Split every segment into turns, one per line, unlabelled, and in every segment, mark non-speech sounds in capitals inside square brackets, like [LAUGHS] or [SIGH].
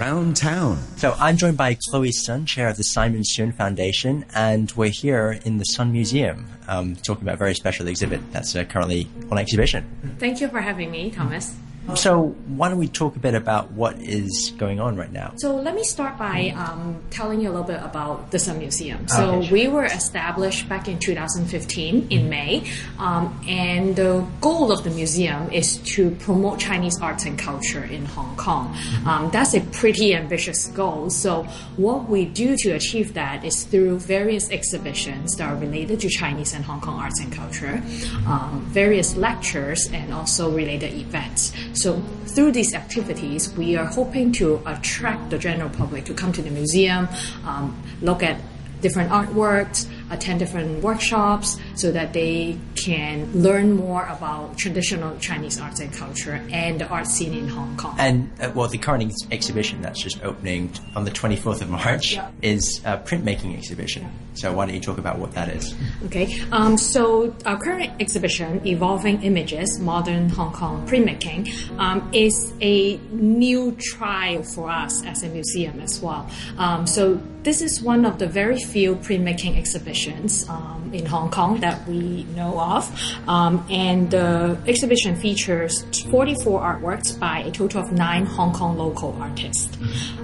Round Town.
So I'm joined by Chloe Sun, chair of the Simon Sun Foundation, and we're here in the Sun Museum um, talking about a very special exhibit that's uh, currently on exhibition.
Thank you for having me, Thomas.
So why don't we talk a bit about what is going on right now?
So let me start by um, telling you a little bit about the Sun Museum. So
Okay, sure.
we were established back in 2015 in May, um, and the goal of the museum is to promote Chinese arts and culture in Hong Kong. Um, that's a pretty ambitious goal. So what we do to achieve that is through various exhibitions that are related to Chinese and Hong Kong arts and culture, um, various lectures, and also related events. So through these activities, we are hoping to attract the general public to come to the museum, um, look at different artworks, attend different workshops, so that they can learn more about traditional Chinese arts and culture and the art scene in Hong Kong.
And uh, well, the current ex- exhibition that's just opening on the 24th of March
Yeah.
is a printmaking exhibition. So why don't you talk about what that is?
Okay, um, so our current exhibition, Evolving Images, Modern Hong Kong Printmaking, um, is a new trial for us as a museum as well. Um, so this is one of the very few printmaking exhibitions um, in Hong Kong that we know of, um, and the exhibition features 44 artworks by a total of nine Hong Kong local artists.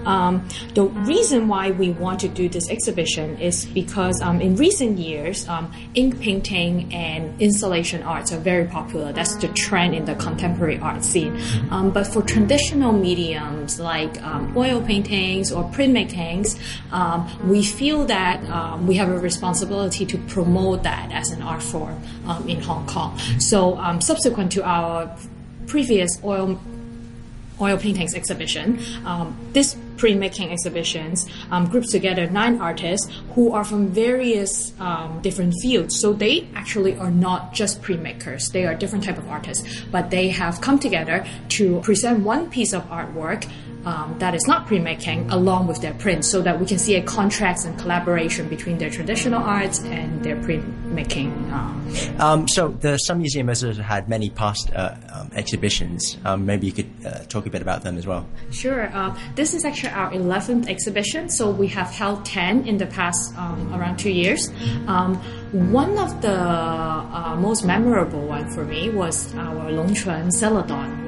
Um, the reason why we want to do this exhibition is because um, in recent years, um, ink painting and installation arts are very popular. That's the trend in the contemporary art scene. Um, but for traditional mediums like um, oil paintings or printmakings, we feel that we have a responsibility to promote that as an art form um, in Hong Kong. So um, subsequent to our previous oil oil paintings exhibition. Um, this printmaking exhibitions um, groups together nine artists who are from various um, different fields. So they actually are not just printmakers; they are different type of artists, but they have come together to present one piece of artwork. Um, that is not printmaking along with their prints so that we can see a contrast and collaboration between their traditional arts and their printmaking um,
Um, so the Sun Museum has had many past uh, um, exhibitions. Um, maybe you could uh, talk a bit about them as well.
Sure. Uh, this is actually our 11th exhibition, so we have held 10 in the past um, around two years. Um, one of the uh, most memorable one for me was our Longquan Celadon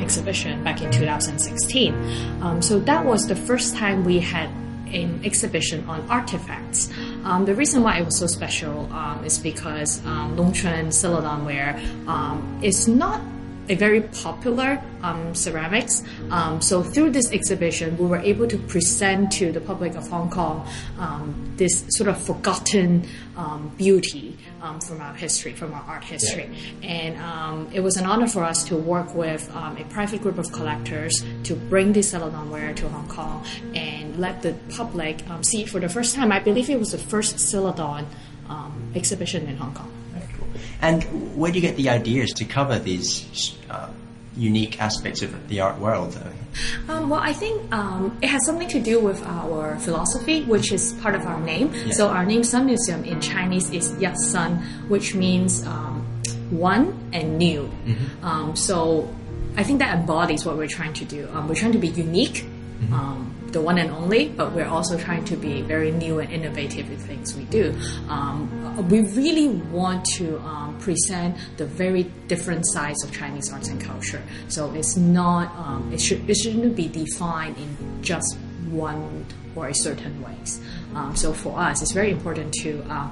exhibition back in 2016. Um, so that was the first time we had an exhibition on artifacts. Um, the reason why it was so special um, is because um, Longquan Celadon Ware um, is not a very popular um, ceramics. Um, so through this exhibition, we were able to present to the public of Hong Kong um, this sort of forgotten um, beauty um, from our history, from our art history. And um, it was an honor for us to work with um, a private group of collectors to bring this Celadon ware to Hong Kong and let the public um, see it for the first time. I believe it was the first Celadon um, exhibition in Hong Kong.
And where do you get the ideas to cover these uh, unique aspects of the art world?
Um, well, I think um, it has something to do with our philosophy, which is part of our name. So our name Sun Museum in Chinese is Yat Sun, which means um, one and new. Um, so I think that embodies what we're trying to do. Um, we're trying to be unique, um, the one and only, but we're also trying to be very new and innovative in things we do. Um, we really want to um, present the very different sides of Chinese arts and culture. So it's not, um, it, should, it shouldn't be defined in just one or a certain ways. Um, so for us, it's very important to uh,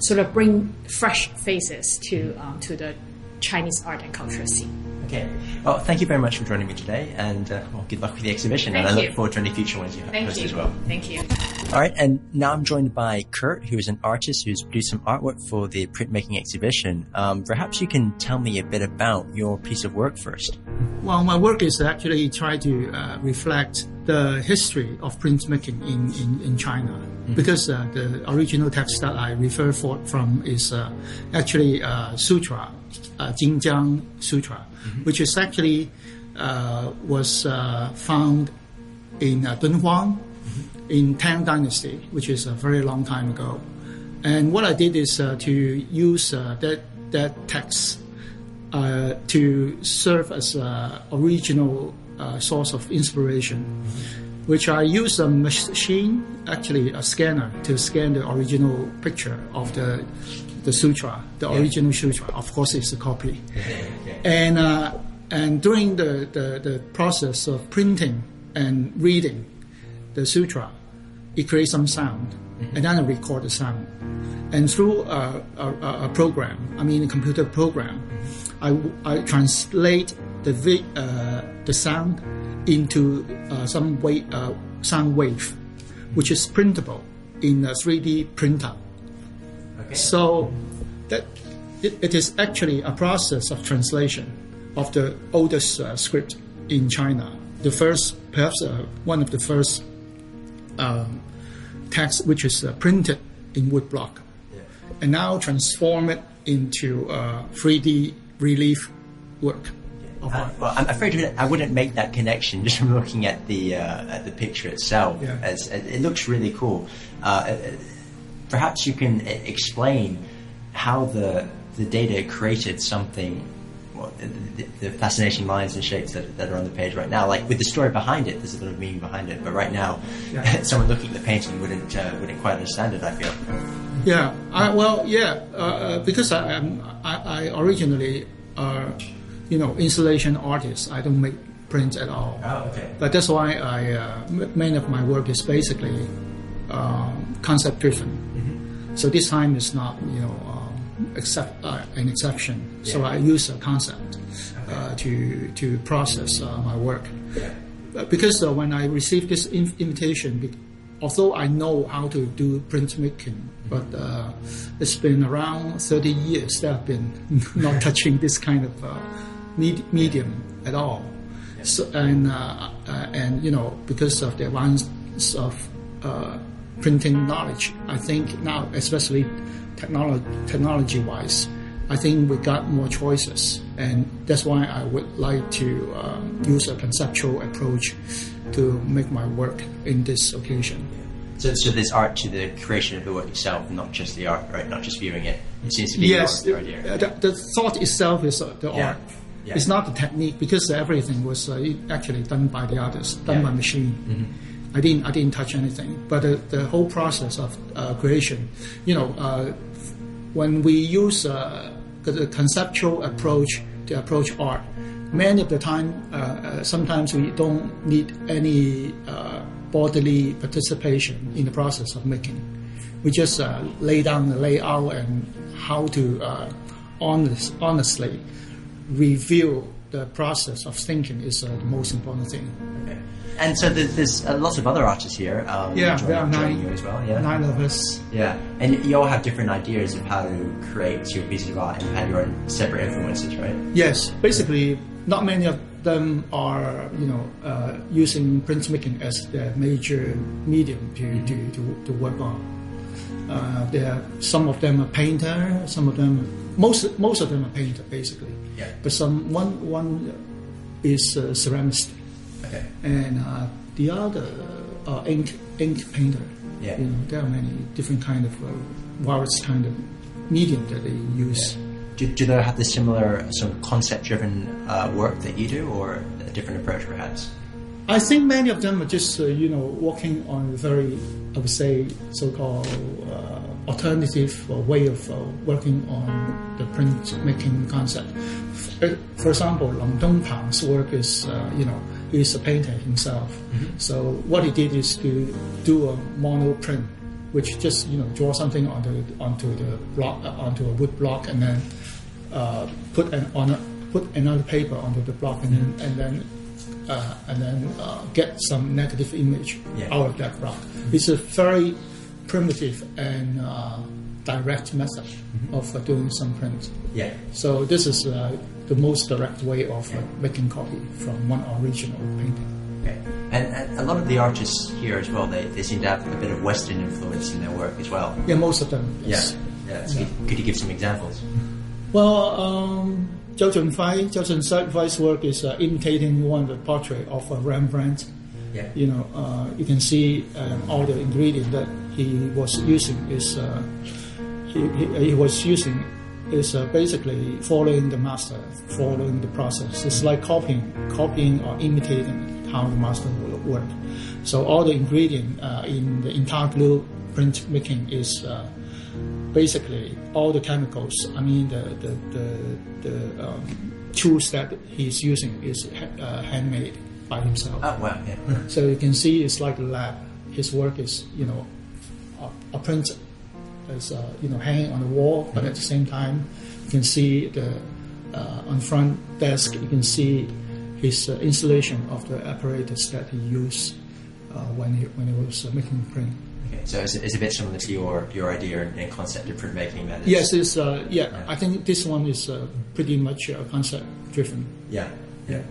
sort of bring fresh faces to um, to the Chinese art and culture scene.
Okay. Well, thank you very much for joining me today, and uh, well, good luck with the exhibition. Thank and I
Thank
look
you.
forward to any future ones you
Thank
host
you.
as well.
Thank you.
All right, and now I'm joined by Kurt, who is an artist who's produced some artwork for the printmaking exhibition. Um, perhaps you can tell me a bit about your piece of work first.
Well, my work is actually try to uh, reflect the history of printmaking in, in, in China. Because uh, the original text that I refer for, from is uh, actually uh, sutra, uh, Jingang Sutra, which is actually uh, was uh, found in uh, Dunhuang in Tang Dynasty, which is a very long time ago. And what I did is uh, to use uh, that that text uh, to serve as uh, original uh, source of inspiration, which I use a machine, actually a scanner, to scan the original picture of the the sutra, the original sutra. Of course, it's a copy. [LAUGHS] And uh, and during the, the, the process of printing and reading the sutra, it creates some sound, and then I record the sound. And through a, a, a program, I mean a computer program, I, I translate the vi- uh, the sound into uh, some wa- uh, sound wave, which is printable in a 3D printer.
Okay.
So that it, it is actually a process of translation of the oldest uh, script in China. The first, perhaps uh, one of the first um, text which is uh, printed in woodblock, and now transform it into uh, 3D relief work.
Uh, well, I'm afraid I wouldn't make that connection [LAUGHS] just from looking at the uh, at the picture itself.
Yeah.
As it it looks really cool. Uh, uh, perhaps you can e- explain how the the data created something. Well, the, the, fascinating lines and shapes that, that are on the page right now. Like with the story behind it, there's a lot of meaning behind it. But right now,
Yeah. [LAUGHS]
someone looking at the painting wouldn't uh, wouldn't quite understand it. I feel.
Yeah, I, well, yeah, uh, uh, because I I, I originally, uh, you know, installation artist. I don't make prints at all.
Oh, okay.
But that's why I uh, many of my work is basically um, concept driven. So this time is not you know um, except uh, an exception. So I use a concept uh, to to process uh, my work. Uh, because uh, when I received this in- invitation, although I know how to do printmaking, but uh, it's been around 30 years that I've been [LAUGHS] not [LAUGHS] touching this kind of uh, med- medium at all. So, and uh, uh, and you know because of the advance of uh, printing knowledge, I think now, especially technology technology wise, I think we got more choices, and that's why I would like to um, use a conceptual approach to make my work in this occasion.
So, so there's art to the creation of the work itself, not just the art, right? Not just viewing it. It seems to be
Yes,
the the idea.
the, the thought itself is uh, the
Yeah.
art.
Yeah.
It's not the technique because everything was uh, actually done by the others, done
Yeah.
by machine.
Mm-hmm.
I didn't I didn't touch anything, but the, the whole process of uh, creation, you know, uh, when we use uh, the conceptual approach to approach art, many of the time, uh, uh, sometimes we don't need any uh, bodily participation in the process of making. We just uh, lay down the layout and how to uh, honest, honestly review the process of thinking is uh, the most important thing.
Okay. And so there's, there's a lot of other artists here. Um,
Yeah,
joining,
there are nine,
you as well. Yeah.
nine of us.
Yeah, and you all have different ideas of how to create your pieces of art and have your own separate influences, right?
Yes, basically, not many of them are, you know, uh, using printmaking as their major medium to, to, to, to work on. Uh, there, some of them are painter, some of them, most most of them are painter, basically.
Yeah.
But some one one is uh, ceramist,
Okay.
and uh, the other uh, ink ink painter.
Yeah.
You know, there are many different kind of uh, various kind of medium that they use.
Do, do they have the similar sort of concept-driven uh, work that you do, or a different approach, perhaps?
I think many of them are just, uh, you know, working on a very, I would say, so-called uh, alternative uh, way of uh, working on the printmaking concept. Uh, For example, Lam Tung-pang's work is, uh, you know, he's a painter himself. So what he did is to do a mono print, which just, you know, draw something onto onto the block, uh, onto a wood block, and then uh, put an on a, put another paper onto the block, and then and then uh, and then uh, get some negative image
Yeah.
out of that block. It's a very primitive and uh, direct method of uh, doing some print.
Yeah.
So this is uh, the most direct way of uh, making copy from one original painting.
Okay. And, and a lot of the artists here as well, they, they seem to have a bit of Western influence in their work as well.
Yeah, most of them. Yes.
Yeah. So Could you give some examples?
Well, um, Zhao Junfei, Zhao Junfei's work is uh, imitating one of the portrait of uh, Rembrandt.
Yeah.
You know, uh, you can see um, all the ingredients that he was using is uh, he, he, he was using is uh, basically following the master, following the process. It's like copying, copying or imitating how the master will work. So all the ingredient uh, in the entire glue print making is uh, basically all the chemicals. I mean the the the, the um, tools that he's using is uh, handmade by himself.
Oh wow! Yeah. [LAUGHS]
So you can see it's like a lab. His work is you know a, a print is uh, you know hanging on the wall, but at the same time you can see the uh, on front desk you can see his uh, installation of the apparatus that he used uh, when he when he was uh, making print.
Okay, so it's, it's a bit similar to your, your idea and, and concept of printmaking. That is,
Yes, it's uh, yeah, I think this one is uh, pretty much uh, concept driven.
Yeah.
Yeah.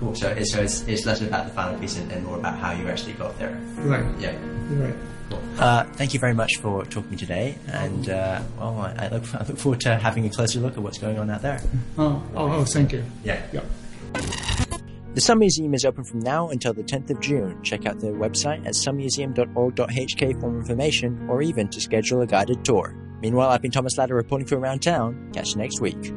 Cool. So, it's- so it's, it's less about the final piece and, and more about how you actually got there.
Right.
Yeah.
Right.
Cool. Uh, thank you very much for talking today, and uh, well, I, I, look, I look forward to having a closer look at what's going on out there.
Oh, oh, oh thank you.
Yeah.
Yeah.
The Sun Museum is open from now until the 10th of June. Check out their website at sunmuseum.org.hk for more information or even to schedule a guided tour. Meanwhile, I've been Thomas Ladder reporting from around town. Catch you next week.